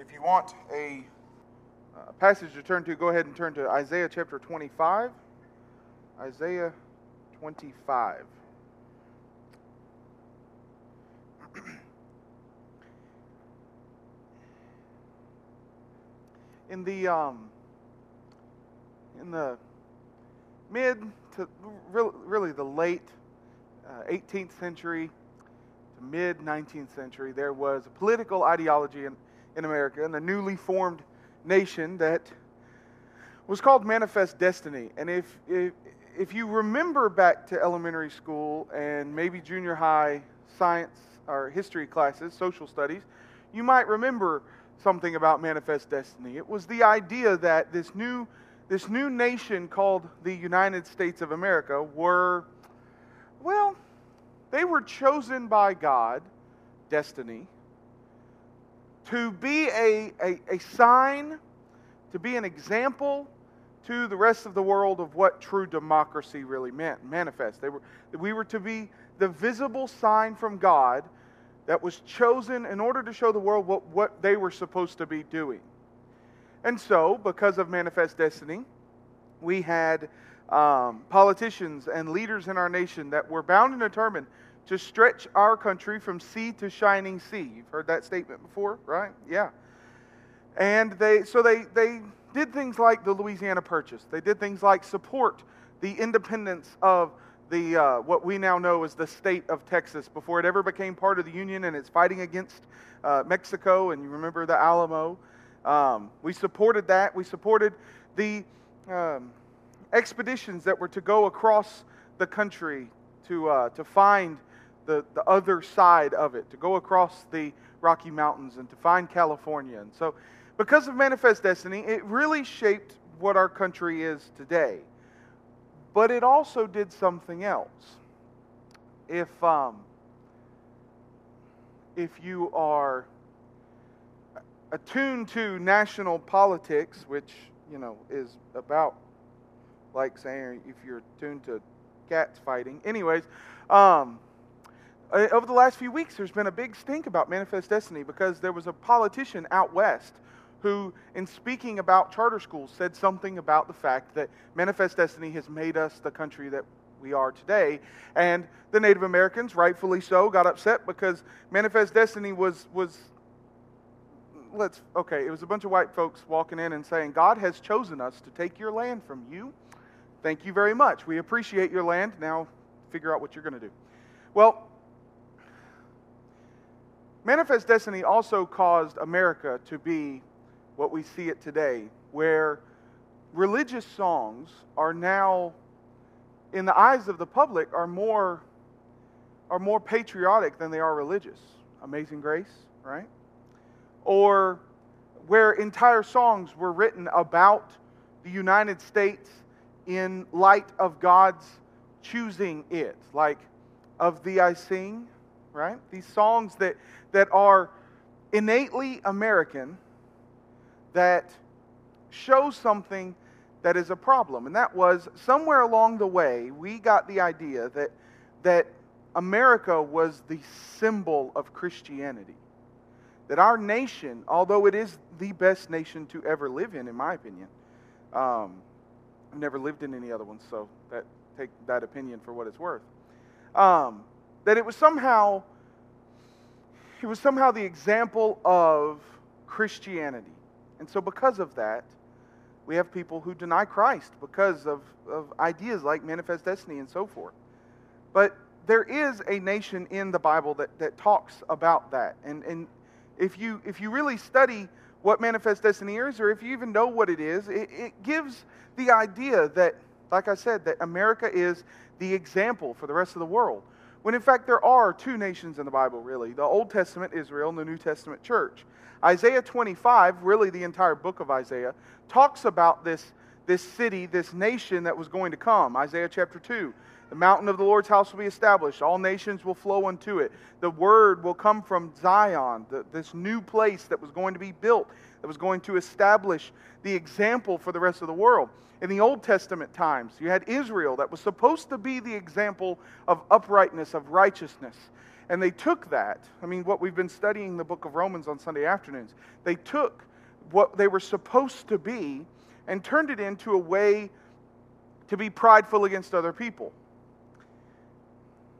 If you want a uh, passage to turn to, go ahead and turn to Isaiah chapter 25. Isaiah 25. in the um, in the mid to really the late uh, 18th century to mid 19th century, there was a political ideology in America, in the newly formed nation that was called Manifest Destiny. And if, if, if you remember back to elementary school and maybe junior high science or history classes, social studies, you might remember something about Manifest Destiny. It was the idea that this new, this new nation called the United States of America were, well, they were chosen by God, destiny, to be a, a, a sign, to be an example to the rest of the world of what true democracy really meant, manifest. They were, we were to be the visible sign from God that was chosen in order to show the world what, what they were supposed to be doing. And so, because of manifest destiny, we had um, politicians and leaders in our nation that were bound and determined to stretch our country from sea to shining sea. You've heard that statement before, right? Yeah. And they, so they, they did things like the Louisiana Purchase. They did things like support the independence of the, uh, what we now know as the state of Texas before it ever became part of the Union and it's fighting against uh, Mexico. And you remember the Alamo. Um, we supported that. We supported the um, expeditions that were to go across the country to, uh, to find the, the other side of it, to go across the Rocky Mountains and to find California. And so, because of Manifest Destiny, it really shaped what our country is today. But it also did something else. If, um, if you are attuned to national politics, which, you know, is about like saying if you're attuned to cats fighting. Anyways, um, Uh, over the last few weeks, there's been a big stink about Manifest Destiny because there was a politician out west who, in speaking about charter schools, said something about the fact that Manifest Destiny has made us the country that we are today. And the Native Americans, rightfully so, got upset because Manifest Destiny was, was let's, okay, it was a bunch of white folks walking in and saying, God has chosen us to take your land from you. Thank you very much. We appreciate your land. Now figure out what you're going to do. Well, Manifest Destiny also caused America to be what we see it today, where religious songs are now, in the eyes of the public, are more, are more patriotic than they are religious. Amazing Grace, right? Or where entire songs were written about the United States in light of God's choosing it, like Of Thee I Sing, right? These songs that that are innately American that show something that is a problem. And that was somewhere along the way, we got the idea that, that America was the symbol of Christianity. That our nation, although it is the best nation to ever live in, in my opinion, um, I've never lived in any other ones, so that, take that opinion for what it's worth. Um, that it was somehow he was somehow the example of Christianity. And so, because of that, we have people who deny Christ because of, of ideas like manifest destiny and so forth. But there is a nation in the Bible that, that talks about that. And, and if, you, if you really study what manifest destiny is, or if you even know what it is, it, it gives the idea that, like I said, that America is the example for the rest of the world. When in fact, there are two nations in the Bible, really the Old Testament Israel and the New Testament church. Isaiah 25, really the entire book of Isaiah, talks about this, this city, this nation that was going to come. Isaiah chapter 2. The mountain of the Lord's house will be established. All nations will flow unto it. The word will come from Zion, the, this new place that was going to be built, that was going to establish the example for the rest of the world in the Old Testament times. You had Israel that was supposed to be the example of uprightness, of righteousness. And they took that, I mean, what we've been studying the book of Romans on Sunday afternoons, they took what they were supposed to be and turned it into a way to be prideful against other people.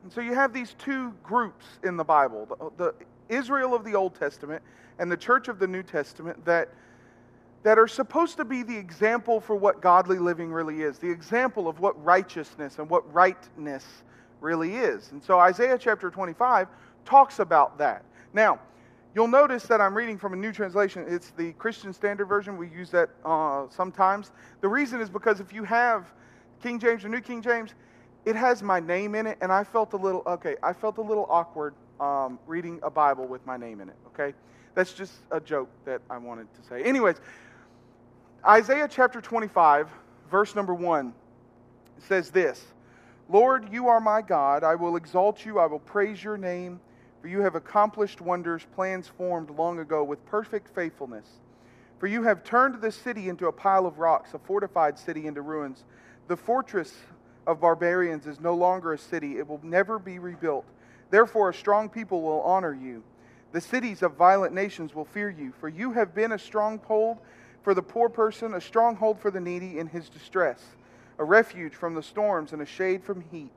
And so you have these two groups in the Bible the, the Israel of the Old Testament and the church of the New Testament that, that are supposed to be the example for what godly living really is, the example of what righteousness and what rightness really is. And so Isaiah chapter 25 talks about that. Now, you'll notice that I'm reading from a new translation. It's the Christian Standard Version. We use that uh, sometimes. The reason is because if you have King James or New King James, it has my name in it, and I felt a little okay. I felt a little awkward um, reading a Bible with my name in it. Okay, that's just a joke that I wanted to say. Anyways, Isaiah chapter 25, verse number one, says this. Lord, you are my God. I will exalt you. I will praise your name, for you have accomplished wonders, plans formed long ago with perfect faithfulness. For you have turned this city into a pile of rocks, a fortified city into ruins. The fortress of barbarians is no longer a city, it will never be rebuilt. Therefore, a strong people will honor you. The cities of violent nations will fear you, for you have been a stronghold for the poor person, a stronghold for the needy in his distress a refuge from the storms and a shade from heat.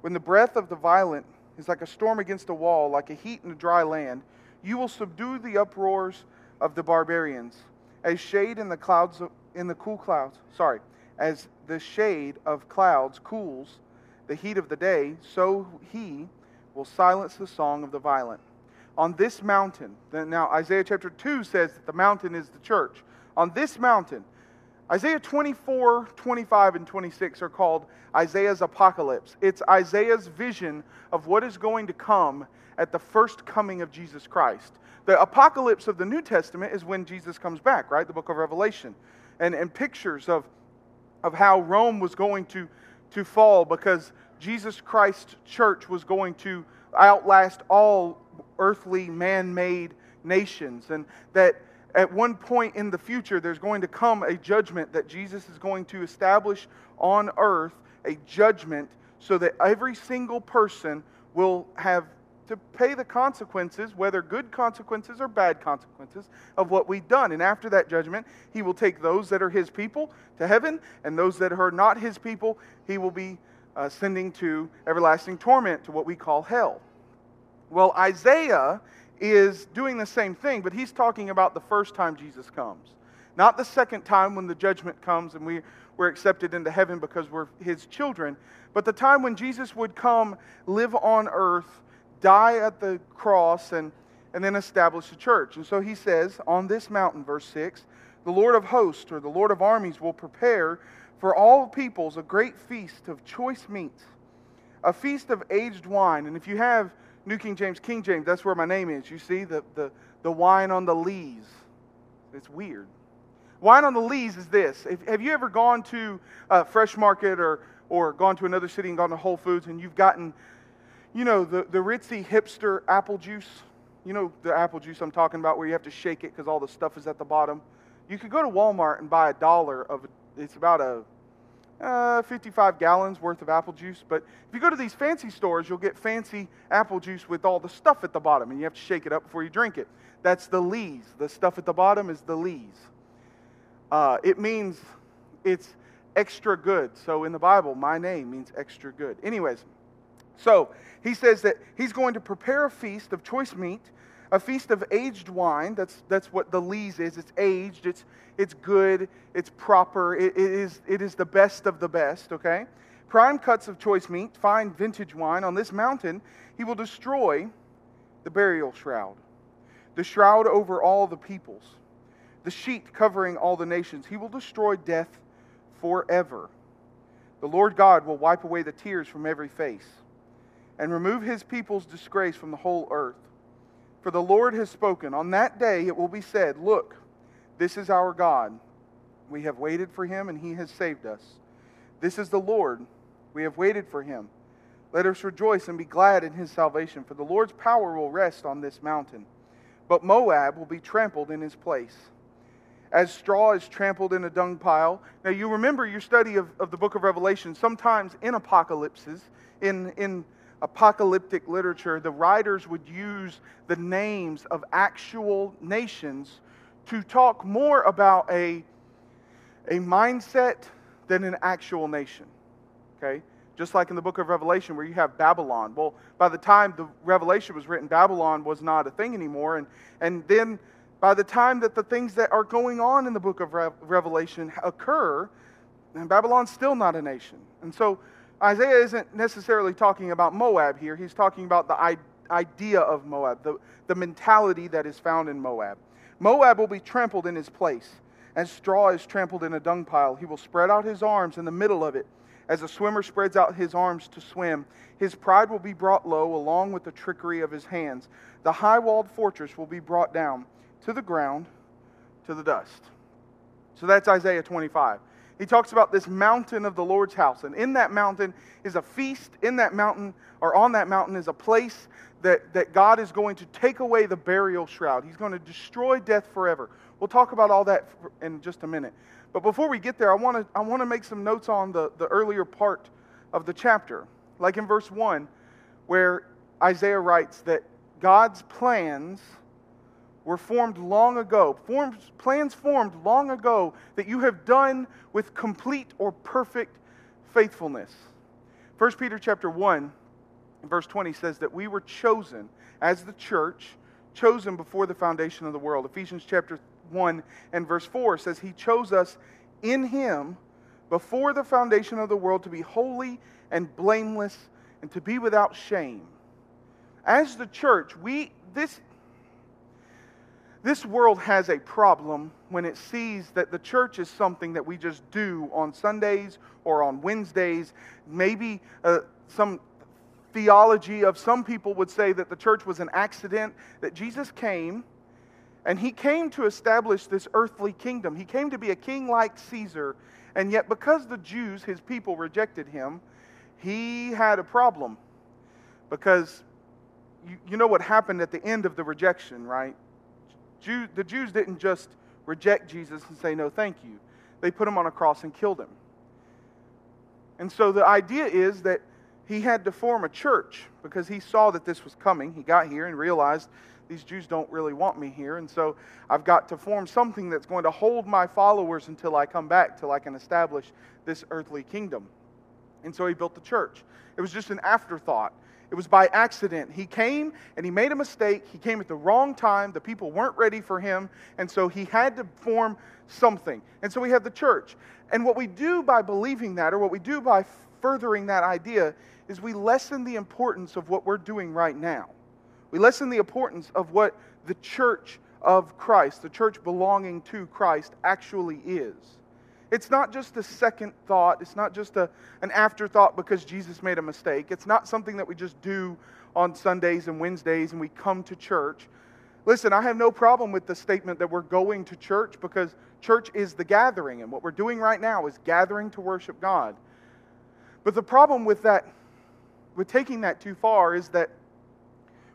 When the breath of the violent is like a storm against a wall, like a heat in a dry land, you will subdue the uproars of the barbarians. As shade in the clouds in the cool clouds, sorry, as the shade of clouds cools the heat of the day, so he will silence the song of the violent. On this mountain, now Isaiah chapter 2 says that the mountain is the church. On this mountain, Isaiah 24, 25, and 26 are called Isaiah's apocalypse. It's Isaiah's vision of what is going to come at the first coming of Jesus Christ. The apocalypse of the New Testament is when Jesus comes back, right? The book of Revelation. And, and pictures of, of how Rome was going to, to fall because Jesus Christ's church was going to outlast all earthly man made nations. And that at one point in the future, there's going to come a judgment that Jesus is going to establish on earth, a judgment so that every single person will have to pay the consequences, whether good consequences or bad consequences, of what we've done. And after that judgment, he will take those that are his people to heaven, and those that are not his people, he will be uh, sending to everlasting torment, to what we call hell. Well, Isaiah is doing the same thing, but he's talking about the first time Jesus comes. Not the second time when the judgment comes and we, we're accepted into heaven because we're his children, but the time when Jesus would come, live on earth, die at the cross, and, and then establish a church. And so he says, On this mountain, verse 6, the Lord of hosts or the Lord of armies will prepare for all peoples a great feast of choice meats, a feast of aged wine. And if you have New King James, King James, that's where my name is. You see the, the, the wine on the lees. It's weird. Wine on the lees is this. If, have you ever gone to a fresh market or, or gone to another city and gone to Whole Foods and you've gotten, you know, the, the ritzy hipster apple juice? You know the apple juice I'm talking about where you have to shake it because all the stuff is at the bottom? You could go to Walmart and buy a dollar of, it's about a uh, 55 gallons worth of apple juice. But if you go to these fancy stores, you'll get fancy apple juice with all the stuff at the bottom, and you have to shake it up before you drink it. That's the lees. The stuff at the bottom is the lees. Uh, it means it's extra good. So in the Bible, my name means extra good. Anyways, so he says that he's going to prepare a feast of choice meat a feast of aged wine. That's, that's what the lees is. It's aged, it's, it's good, it's proper, it, it, is, it is the best of the best, okay? Prime cuts of choice meat, fine vintage wine. On this mountain, he will destroy the burial shroud, the shroud over all the peoples, the sheet covering all the nations. He will destroy death forever. The Lord God will wipe away the tears from every face and remove his people's disgrace from the whole earth. For the Lord has spoken. On that day it will be said, Look, this is our God. We have waited for him, and he has saved us. This is the Lord. We have waited for him. Let us rejoice and be glad in his salvation, for the Lord's power will rest on this mountain. But Moab will be trampled in his place, as straw is trampled in a dung pile. Now, you remember your study of, of the book of Revelation. Sometimes in apocalypses, in, in apocalyptic literature, the writers would use the names of actual nations to talk more about a, a mindset than an actual nation. Okay? Just like in the book of Revelation, where you have Babylon. Well, by the time the Revelation was written, Babylon was not a thing anymore. And, and then by the time that the things that are going on in the book of Re- Revelation occur, and Babylon's still not a nation. And so Isaiah isn't necessarily talking about Moab here. He's talking about the idea of Moab, the, the mentality that is found in Moab. Moab will be trampled in his place. As straw is trampled in a dung pile, he will spread out his arms in the middle of it as a swimmer spreads out his arms to swim, his pride will be brought low along with the trickery of his hands. The high walled fortress will be brought down to the ground, to the dust. So that's Isaiah 25. He talks about this mountain of the Lord's house. And in that mountain is a feast. In that mountain, or on that mountain, is a place that, that God is going to take away the burial shroud. He's going to destroy death forever. We'll talk about all that in just a minute. But before we get there, I want to I want to make some notes on the, the earlier part of the chapter. Like in verse 1, where Isaiah writes that God's plans were formed long ago, formed, plans formed long ago that you have done with complete or perfect faithfulness. 1 Peter chapter 1, verse 20 says that we were chosen as the church, chosen before the foundation of the world. Ephesians chapter 1 and verse 4 says, He chose us in Him before the foundation of the world to be holy and blameless and to be without shame. As the church, we, this, this world has a problem when it sees that the church is something that we just do on Sundays or on Wednesdays. Maybe uh, some theology of some people would say that the church was an accident, that Jesus came and he came to establish this earthly kingdom. He came to be a king like Caesar. And yet, because the Jews, his people, rejected him, he had a problem. Because you, you know what happened at the end of the rejection, right? Jew, the Jews didn't just reject Jesus and say, no, thank you. They put him on a cross and killed him. And so the idea is that he had to form a church because he saw that this was coming. He got here and realized these Jews don't really want me here. And so I've got to form something that's going to hold my followers until I come back, till I can establish this earthly kingdom. And so he built the church. It was just an afterthought. It was by accident. He came and he made a mistake. He came at the wrong time. The people weren't ready for him. And so he had to form something. And so we have the church. And what we do by believing that, or what we do by furthering that idea, is we lessen the importance of what we're doing right now. We lessen the importance of what the church of Christ, the church belonging to Christ, actually is. It's not just a second thought. It's not just a, an afterthought because Jesus made a mistake. It's not something that we just do on Sundays and Wednesdays and we come to church. Listen, I have no problem with the statement that we're going to church because church is the gathering, and what we're doing right now is gathering to worship God. But the problem with that, with taking that too far, is that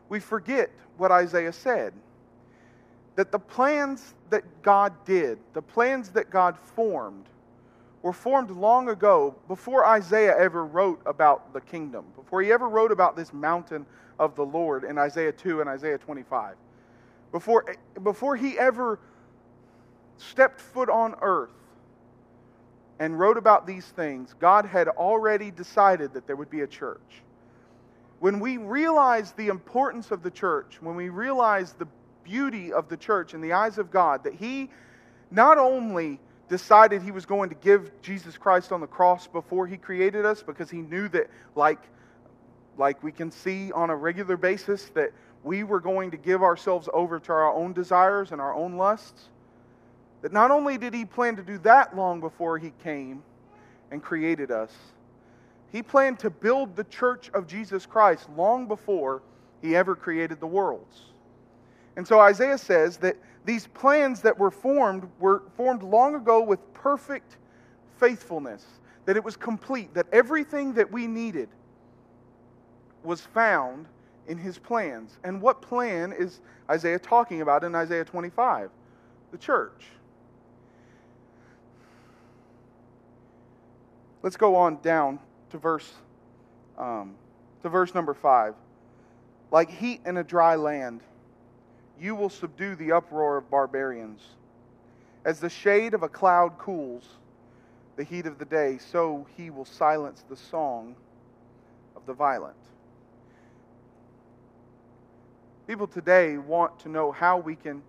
we forget what Isaiah said that the plans that God did, the plans that God formed, were formed long ago before Isaiah ever wrote about the kingdom, before he ever wrote about this mountain of the Lord in Isaiah 2 and Isaiah 25. Before, before he ever stepped foot on earth and wrote about these things, God had already decided that there would be a church when we realize the importance of the church, when we realize the beauty of the church in the eyes of God, that He not only decided He was going to give Jesus Christ on the cross before He created us, because He knew that, like, like we can see on a regular basis, that we were going to give ourselves over to our own desires and our own lusts. That not only did He plan to do that long before He came and created us, he planned to build the church of Jesus Christ long before he ever created the worlds. And so Isaiah says that these plans that were formed were formed long ago with perfect faithfulness, that it was complete, that everything that we needed was found in his plans. And what plan is Isaiah talking about in Isaiah 25? The church. Let's go on down to verse um, to verse number 5. Like heat in a dry land, you will subdue the uproar of barbarians. As the shade of a cloud cools the heat of the day, so he will silence the song of the violent. People today want to know how we can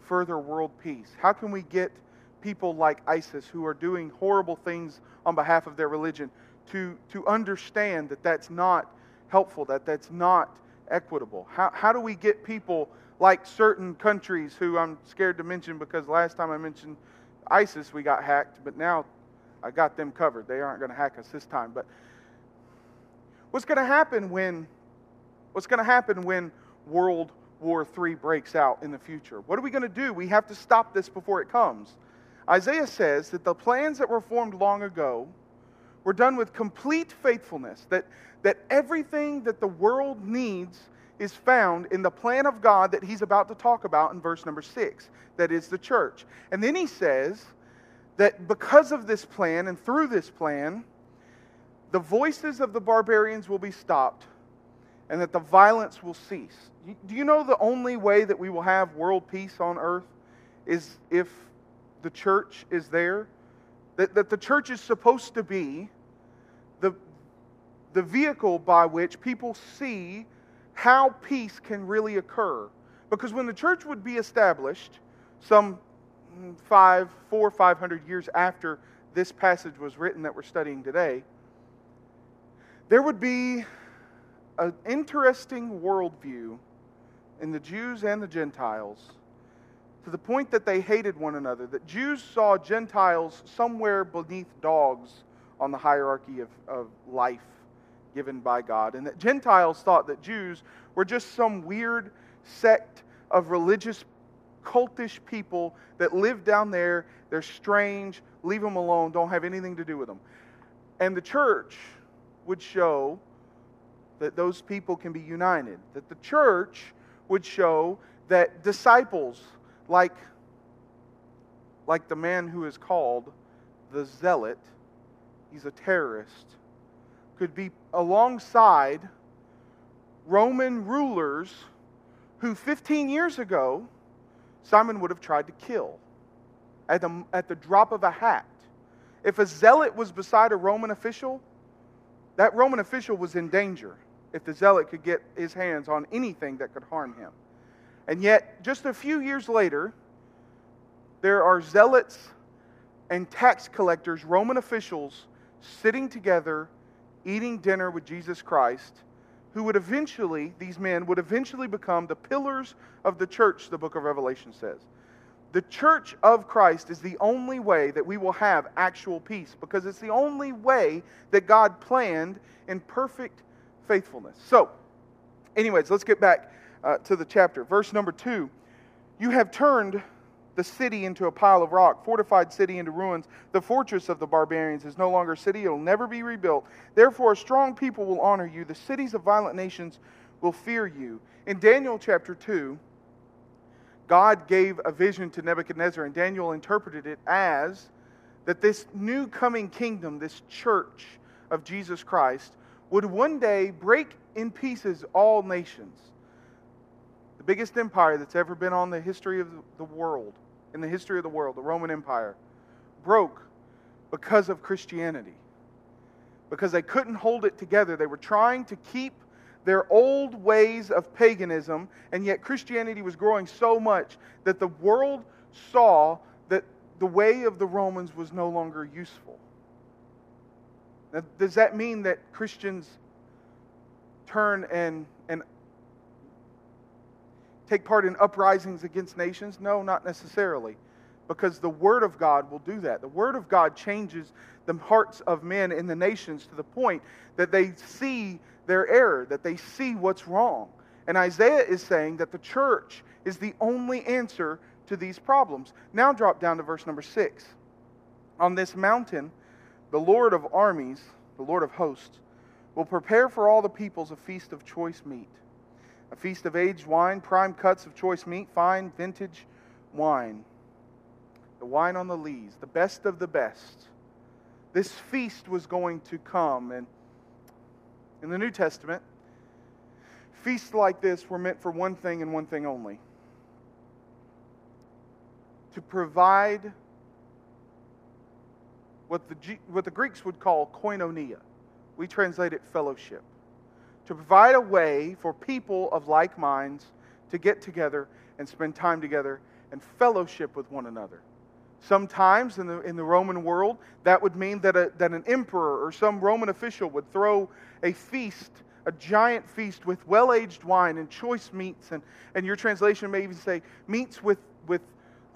further world peace. How can we get people like ISIS who are doing horrible things on behalf of their religion to, to understand that that's not helpful, that that's not equitable? How, how do we get people like certain countries who I'm scared to mention because last time I mentioned ISIS, we got hacked, but now I got them covered. They aren't going to hack us this time. But what's going to happen when what's going to happen when World War III breaks out in the future? What are we going to do? We have to stop this before it comes. Isaiah says that the plans that were formed long ago were done with complete faithfulness, that, that everything that the world needs is found in the plan of God that he's about to talk about in verse number six, that is the church. And then he says that because of this plan and through this plan, the voices of the barbarians will be stopped and that the violence will cease. Do you know the only way that we will have world peace on earth is if the church is there? That, that the church is supposed to be the, the vehicle by which people see how peace can really occur. Because when the church would be established, some mm, five, four, five hundred years after this passage was written that we're studying today, there would be an interesting worldview in the Jews and the Gentiles to the point that they hated one another, that Jews saw Gentiles somewhere beneath dogs on the hierarchy of, of life given by God, and that Gentiles thought that Jews were just some weird sect of religious, cultish people that live down there. They're strange, leave them alone, don't have anything to do with them. And the church would show that those people can be united, that the church would show that disciples like, like the man who is called the zealot, he's a terrorist, could be alongside Roman rulers who 15 years ago Simon would have tried to kill at the, at the drop of a hat. If a zealot was beside a Roman official, that Roman official was in danger if the zealot could get his hands on anything that could harm him. And yet, just a few years later, there are zealots and tax collectors, Roman officials, sitting together, eating dinner with Jesus Christ, who would eventually, these men would eventually become the pillars of the church, the book of Revelation says. The church of Christ is the only way that we will have actual peace because it's the only way that God planned in perfect faithfulness. So, anyways, let's get back uh, to the chapter. Verse number two You have turned the city into a pile of rock, fortified city into ruins. The fortress of the barbarians is no longer a city, it will never be rebuilt. Therefore, a strong people will honor you. The cities of violent nations will fear you. In Daniel chapter 2, God gave a vision to Nebuchadnezzar, and Daniel interpreted it as that this new coming kingdom, this church of Jesus Christ, would one day break in pieces all nations. The biggest empire that's ever been on the history of the world, in the history of the world, the Roman Empire, broke because of Christianity. Because they couldn't hold it together. They were trying to keep their old ways of paganism, and yet Christianity was growing so much that the world saw that the way of the Romans was no longer useful. Now, does that mean that Christians turn and, take part in uprisings against nations? No, not necessarily. Because the Word of God will do that. The Word of God changes the hearts of men in the nations to the point that they see their error, that they see what's wrong. And Isaiah is saying that the church is the only answer to these problems. Now drop down to verse number six. On this mountain, the Lord of armies, the Lord of hosts, will prepare for all the peoples a feast of choice meat, a feast of aged wine, prime cuts of choice meat, fine vintage wine, the wine on the lees, the best of the best. This feast was going to come. And in the New Testament, feasts like this were meant for one thing and one thing only to provide what the, what the Greeks would call koinonia. We translate it fellowship. To provide a way for people of like minds to get together and spend time together and fellowship with one another. Sometimes in the, in the Roman world, that would mean that, a, that an emperor or some Roman official would throw a feast, a giant feast with well aged wine and choice meats. And, and your translation may even say meats with, with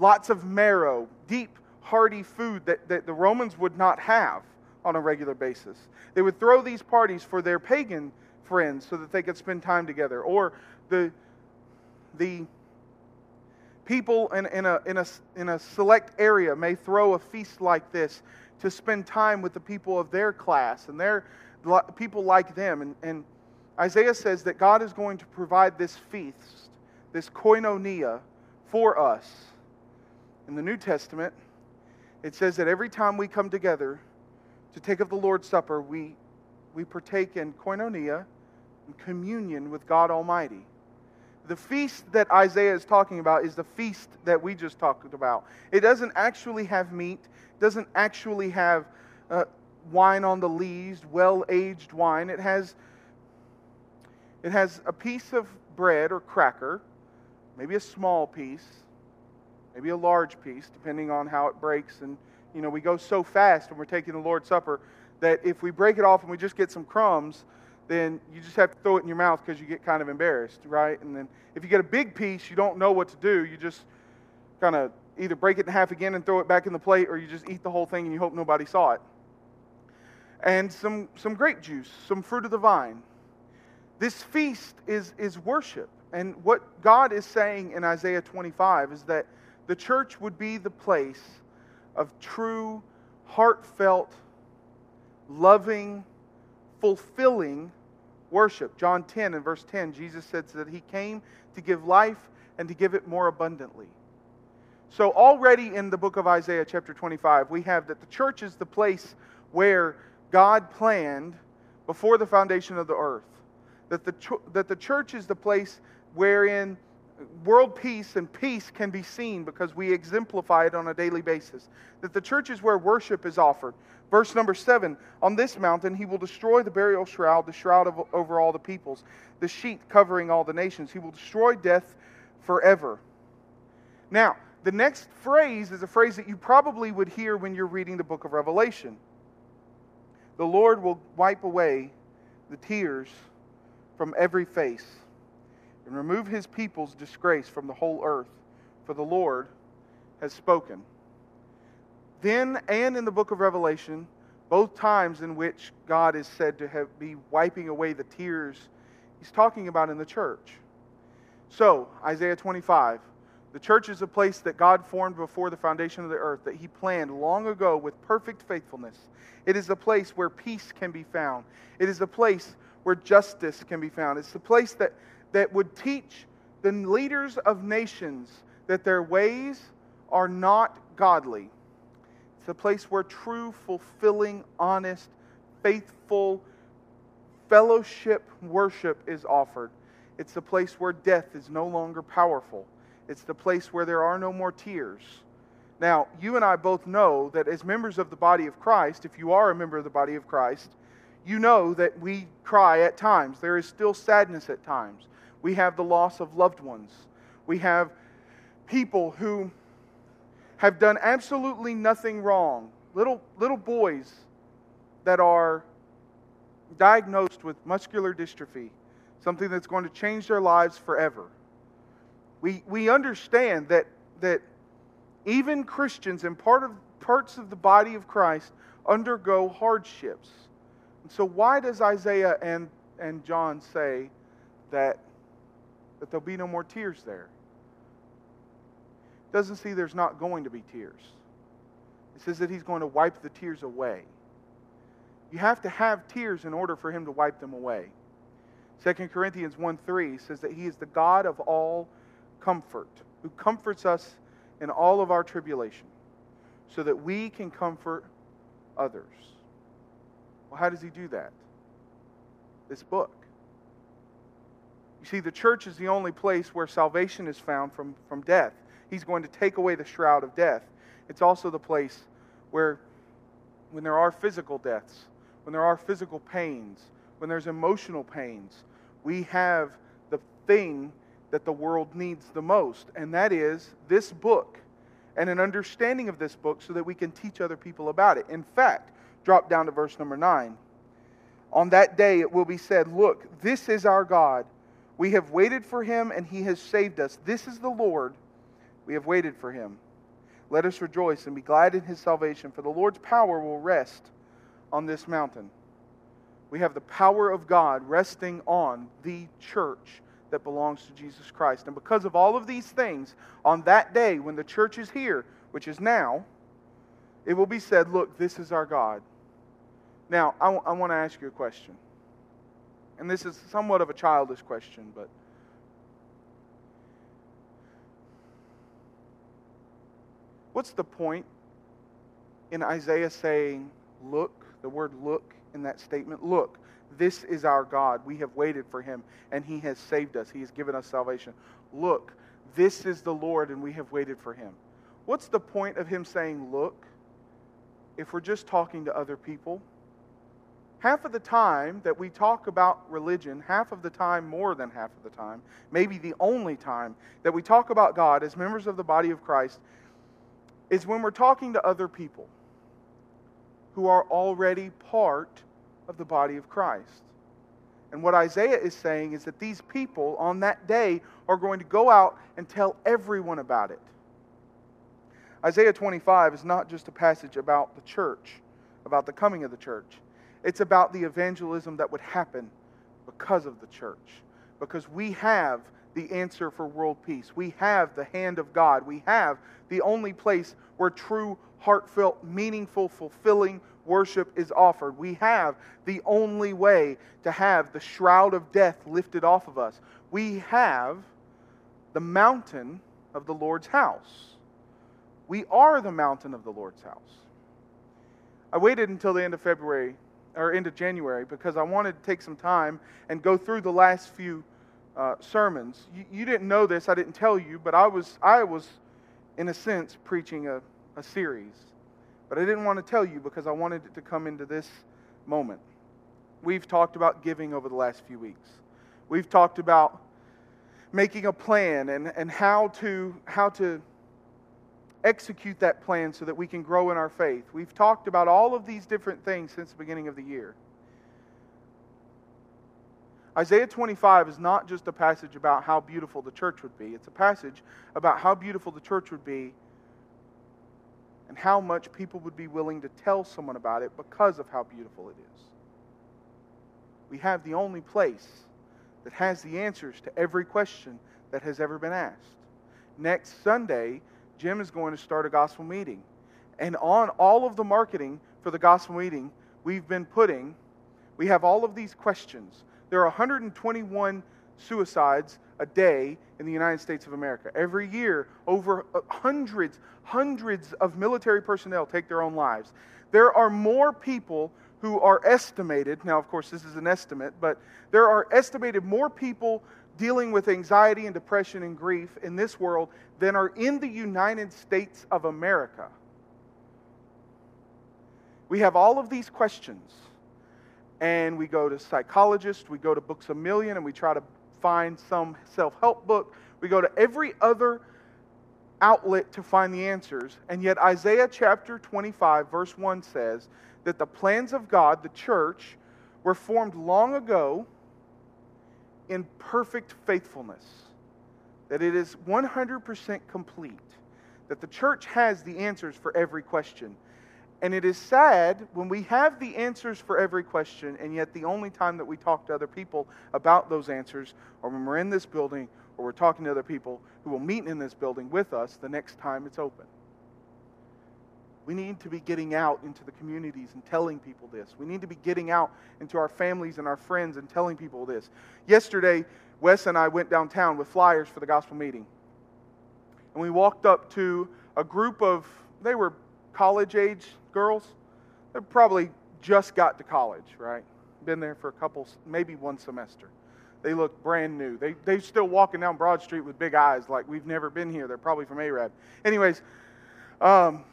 lots of marrow, deep, hearty food that, that the Romans would not have on a regular basis. They would throw these parties for their pagan friends so that they could spend time together. Or the, the people in, in, a, in, a, in a select area may throw a feast like this to spend time with the people of their class and their people like them. And, and Isaiah says that God is going to provide this feast, this koinonia, for us. In the New Testament, it says that every time we come together to take of the Lord's Supper, we, we partake in koinonia, communion with God Almighty. The feast that Isaiah is talking about is the feast that we just talked about. It doesn't actually have meat, doesn't actually have uh, wine on the lees, well aged wine. It has, it has a piece of bread or cracker, maybe a small piece, maybe a large piece, depending on how it breaks. And, you know, we go so fast when we're taking the Lord's Supper that if we break it off and we just get some crumbs, then you just have to throw it in your mouth because you get kind of embarrassed, right? And then if you get a big piece, you don't know what to do. You just kind of either break it in half again and throw it back in the plate, or you just eat the whole thing and you hope nobody saw it. And some, some grape juice, some fruit of the vine. This feast is, is worship. And what God is saying in Isaiah 25 is that the church would be the place of true, heartfelt, loving, fulfilling worship. John 10 and verse 10, Jesus said that he came to give life and to give it more abundantly. So, already in the book of Isaiah, chapter 25, we have that the church is the place where God planned before the foundation of the earth. That the, that the church is the place wherein world peace and peace can be seen because we exemplify it on a daily basis. That the church is where worship is offered. Verse number seven On this mountain he will destroy the burial shroud, the shroud of, over all the peoples, the sheet covering all the nations. He will destroy death forever. Now, the next phrase is a phrase that you probably would hear when you're reading the book of Revelation. The Lord will wipe away the tears from every face and remove his people's disgrace from the whole earth, for the Lord has spoken. Then and in the book of Revelation, both times in which God is said to have, be wiping away the tears, he's talking about in the church. So, Isaiah 25. The church is a place that God formed before the foundation of the earth, that He planned long ago with perfect faithfulness. It is a place where peace can be found. It is a place where justice can be found. It's the place that that would teach the leaders of nations that their ways are not godly. It's a place where true, fulfilling, honest, faithful fellowship worship is offered. It's the place where death is no longer powerful. It's the place where there are no more tears. Now, you and I both know that as members of the body of Christ, if you are a member of the body of Christ, you know that we cry at times. There is still sadness at times. We have the loss of loved ones. We have people who have done absolutely nothing wrong. Little, little boys that are diagnosed with muscular dystrophy, something that's going to change their lives forever. We, we understand that, that even Christians and part of, parts of the body of Christ undergo hardships. And so, why does Isaiah and, and John say that that there'll be no more tears there. Doesn't see there's not going to be tears. It says that he's going to wipe the tears away. You have to have tears in order for him to wipe them away. 2 Corinthians 1 3 says that he is the God of all comfort, who comforts us in all of our tribulation, so that we can comfort others. Well, how does he do that? This book. You see, the church is the only place where salvation is found from, from death. He's going to take away the shroud of death. It's also the place where, when there are physical deaths, when there are physical pains, when there's emotional pains, we have the thing that the world needs the most, and that is this book and an understanding of this book so that we can teach other people about it. In fact, drop down to verse number 9. On that day it will be said, Look, this is our God. We have waited for him, and he has saved us. This is the Lord. We have waited for him. Let us rejoice and be glad in his salvation, for the Lord's power will rest on this mountain. We have the power of God resting on the church that belongs to Jesus Christ. And because of all of these things, on that day when the church is here, which is now, it will be said, Look, this is our God. Now, I, w- I want to ask you a question. And this is somewhat of a childish question, but. What's the point in Isaiah saying, Look, the word look in that statement? Look, this is our God. We have waited for him, and he has saved us. He has given us salvation. Look, this is the Lord, and we have waited for him. What's the point of him saying, Look, if we're just talking to other people? Half of the time that we talk about religion, half of the time, more than half of the time, maybe the only time that we talk about God as members of the body of Christ is when we're talking to other people who are already part of the body of Christ. And what Isaiah is saying is that these people on that day are going to go out and tell everyone about it. Isaiah 25 is not just a passage about the church, about the coming of the church. It's about the evangelism that would happen because of the church. Because we have the answer for world peace. We have the hand of God. We have the only place where true, heartfelt, meaningful, fulfilling worship is offered. We have the only way to have the shroud of death lifted off of us. We have the mountain of the Lord's house. We are the mountain of the Lord's house. I waited until the end of February or into January because I wanted to take some time and go through the last few uh, sermons. You, you, didn't know this, I didn't tell you, but I was, I was in a sense, preaching a, a series. But I didn't want to tell you because I wanted it to come into this moment. We've talked about giving over the last few weeks. We've talked about making a plan and, and how to how to execute that plan so that we can grow in our faith. We've talked about all of these different things since the beginning of the year. Isaiah 25 is not just a passage about how beautiful the church would be, it's a passage about how beautiful the church would be and how much people would be willing to tell someone about it because of how beautiful it is. We have the only place that has the answers to every question that has ever been asked. Next Sunday, Jim is going to start a gospel meeting. And on all of the marketing for the gospel meeting, we've been putting, we have all of these questions. There are 121 suicides a day in the United States of America. Every year, over uh, hundreds, hundreds of military personnel take their own lives. There are more people who are estimated, now, of course, this is an estimate, but there are estimated more people dealing with anxiety and depression and grief in this world than are in the United States of America. We have all of these questions, and we go to psychologists, we go to Books a Million, and we try to find some self help book. We go to every other outlet to find the answers. And yet, Isaiah chapter 25, verse 1 says that the plans of God, the church, were formed long ago in perfect faithfulness, that it is 100% complete, that the church has the answers for every question. And it is sad when we have the answers for every question, and yet the only time that we talk to other people about those answers, or when we're in this building, or we're talking to other people who will meet in this building with us the next time it's open. We need to be getting out into the communities and telling people this. We need to be getting out into our families and our friends and telling people this. Yesterday, Wes and I went downtown with flyers for the gospel meeting. And we walked up to a group of, they were college age girls, they probably just got to college, right? Been there for a couple, maybe one semester. They look brand new. They, they're still walking down Broad Street with big eyes like we've never been here. They're probably from Arab. Anyways, um,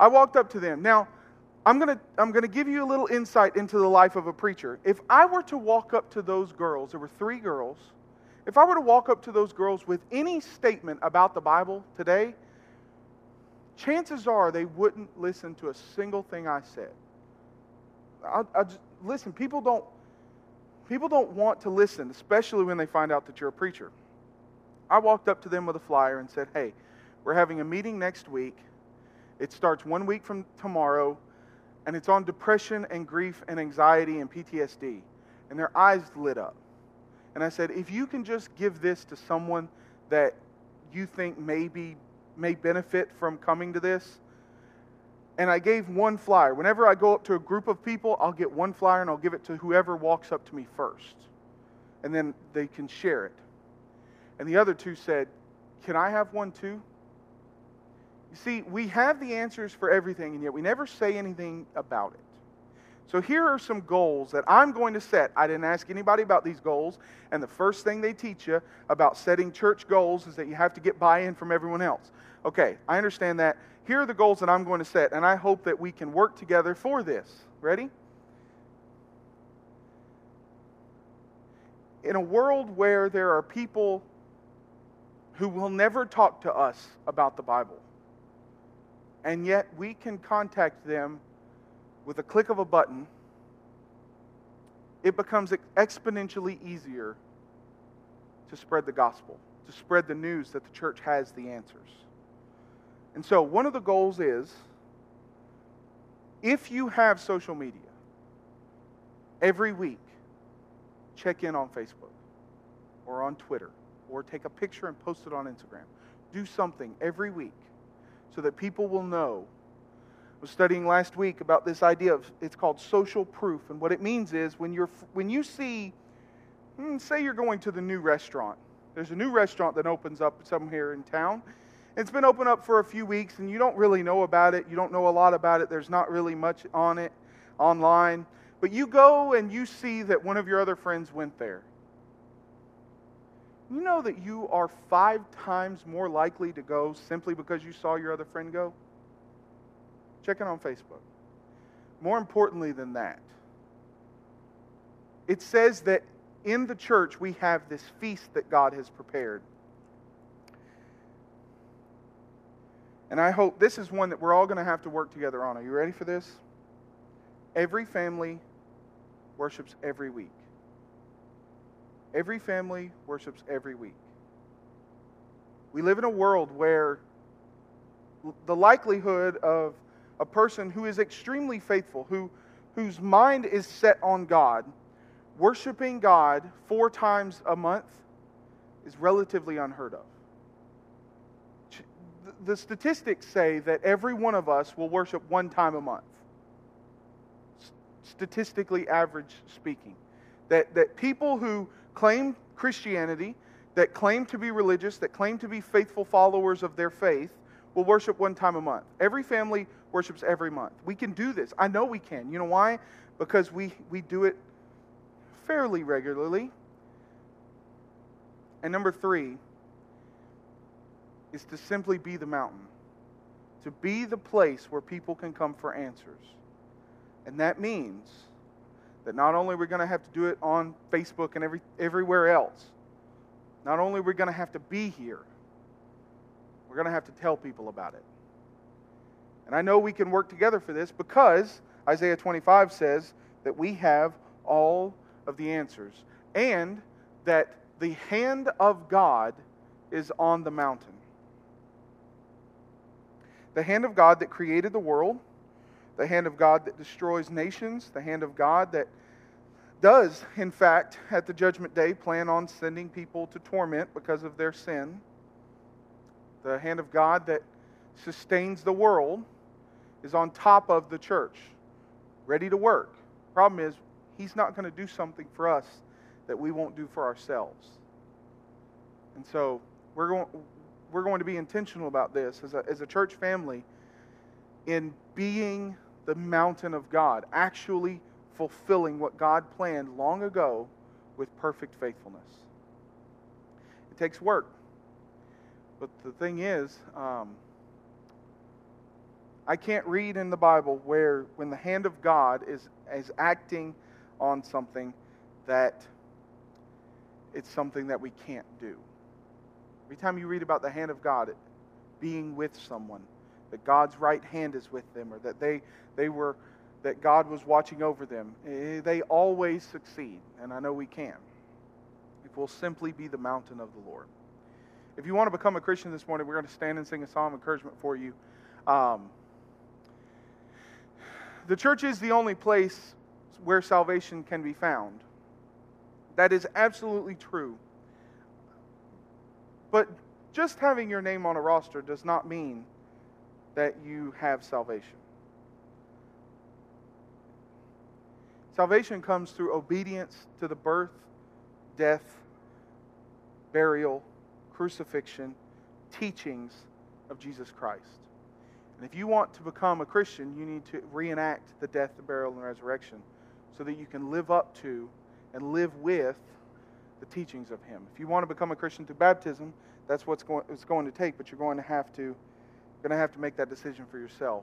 I walked up to them. Now, I'm going to I'm going to give you a little insight into the life of a preacher. If I were to walk up to those girls, there were three girls, if I were to walk up to those girls with any statement about the Bible today, chances are they wouldn't listen to a single thing I said. I, I just, listen, people don't people don't want to listen, especially when they find out that you're a preacher. I walked up to them with a flyer and said, "Hey, we're having a meeting next week. It starts one week from tomorrow, and it's on depression and grief and anxiety and PTSD." And their eyes lit up. And I said, "If you can just give this to someone that you think maybe may benefit from coming to this, and I gave one flyer. Whenever I go up to a group of people, I'll get one flyer and I'll give it to whoever walks up to me first. And then they can share it. And the other two said, Can I have one too? You see, we have the answers for everything, and yet we never say anything about it. So here are some goals that I'm going to set. I didn't ask anybody about these goals, and the first thing they teach you about setting church goals is that you have to get buy in from everyone else. Okay, I understand that. Here are the goals that I'm going to set, and I hope that we can work together for this. Ready? In a world where there are people who will never talk to us about the Bible, and yet we can contact them with a click of a button, it becomes exponentially easier to spread the gospel, to spread the news that the church has the answers. And so, one of the goals is if you have social media, every week, check in on Facebook or on Twitter or take a picture and post it on Instagram. Do something every week so that people will know. I was studying last week about this idea of it's called social proof. And what it means is when, you're, when you see, hmm, say you're going to the new restaurant, there's a new restaurant that opens up somewhere in town it's been open up for a few weeks and you don't really know about it. You don't know a lot about it. There's not really much on it online. But you go and you see that one of your other friends went there. You know that you are five times more likely to go simply because you saw your other friend go? Check it on Facebook. More importantly than that, it says that in the church we have this feast that God has prepared. And I hope this is one that we're all going to have to work together on. Are you ready for this? Every family worships every week. Every family worships every week. We live in a world where the likelihood of a person who is extremely faithful, who, whose mind is set on God, worshiping God four times a month is relatively unheard of the statistics say that every one of us will worship one time a month. Statistically average speaking. That, that people who claim Christianity, that claim to be religious, that claim to be faithful followers of their faith, will worship one time a month. Every family worships every month. We can do this. I know we can. You know why? Because we, we do it fairly regularly. And number three, is to simply be the mountain, to be the place where people can come for answers. And that means that not only are we going to have to do it on Facebook and every, everywhere else, not only are we going to have to be here, we're going to have to tell people about it. And I know we can work together for this because Isaiah 25 says that we have all of the answers and that the hand of God is on the mountain the hand of God that created the world, the hand of God that destroys nations, the hand of God that does, in fact, at the judgment day, plan on sending people to torment because of their sin, the hand of God that sustains the world is on top of the church, ready to work. Problem is, He's not going to do something for us that we won't do for ourselves. And so we're going, we're going to be intentional about this as a, as a church family in being the mountain of God, actually fulfilling what God planned long ago with perfect faithfulness. It takes work. But the thing is, um, I can't read in the Bible where when the hand of God is, is acting on something that it's something that we can't do. Every time you read about the hand of God being with someone, that God's right hand is with them, or that they, they were that God was watching over them, eh, they always succeed. And I know we can. If we'll simply be the mountain of the Lord. If you want to become a Christian this morning, we're going to stand and sing a psalm of encouragement for you. Um, the church is the only place where salvation can be found. That is absolutely true. But just having your name on a roster does not mean that you have salvation. Salvation comes through obedience to the birth, death, burial, crucifixion, teachings of Jesus Christ. And if you want to become a Christian, you need to reenact the death, the burial, and resurrection so that you can live up to and live with the teachings of Him. If you want to become a Christian through baptism, that's what's going, it's going to take, but you're going to have to going to have to make that decision for yourself.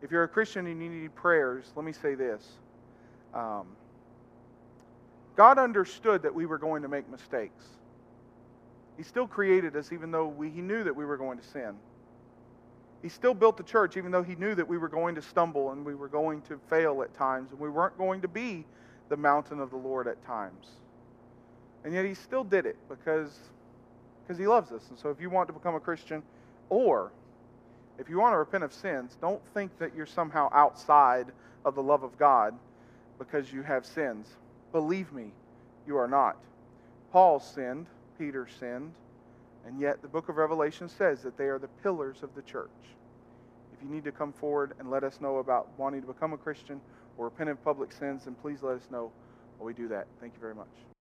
If you're a Christian and you need prayers, let me say this. Um, God understood that we were going to make mistakes. He still created us even though we, He knew that we were going to sin. He still built the church even though He knew that we were going to stumble and we were going to fail at times and we weren't going to be the mountain of the Lord at times. And yet He still did it because, because He loves us. And so if you want to become a Christian, or if you want to repent of sins, don't think that you're somehow outside of the love of God because you have sins. Believe me, you are not. Paul sinned, Peter sinned, and yet the book of Revelation says that they are the pillars of the church. If you need to come forward and let us know about wanting to become a Christian or repent of public sins, then please let us know while we do that. Thank you very much.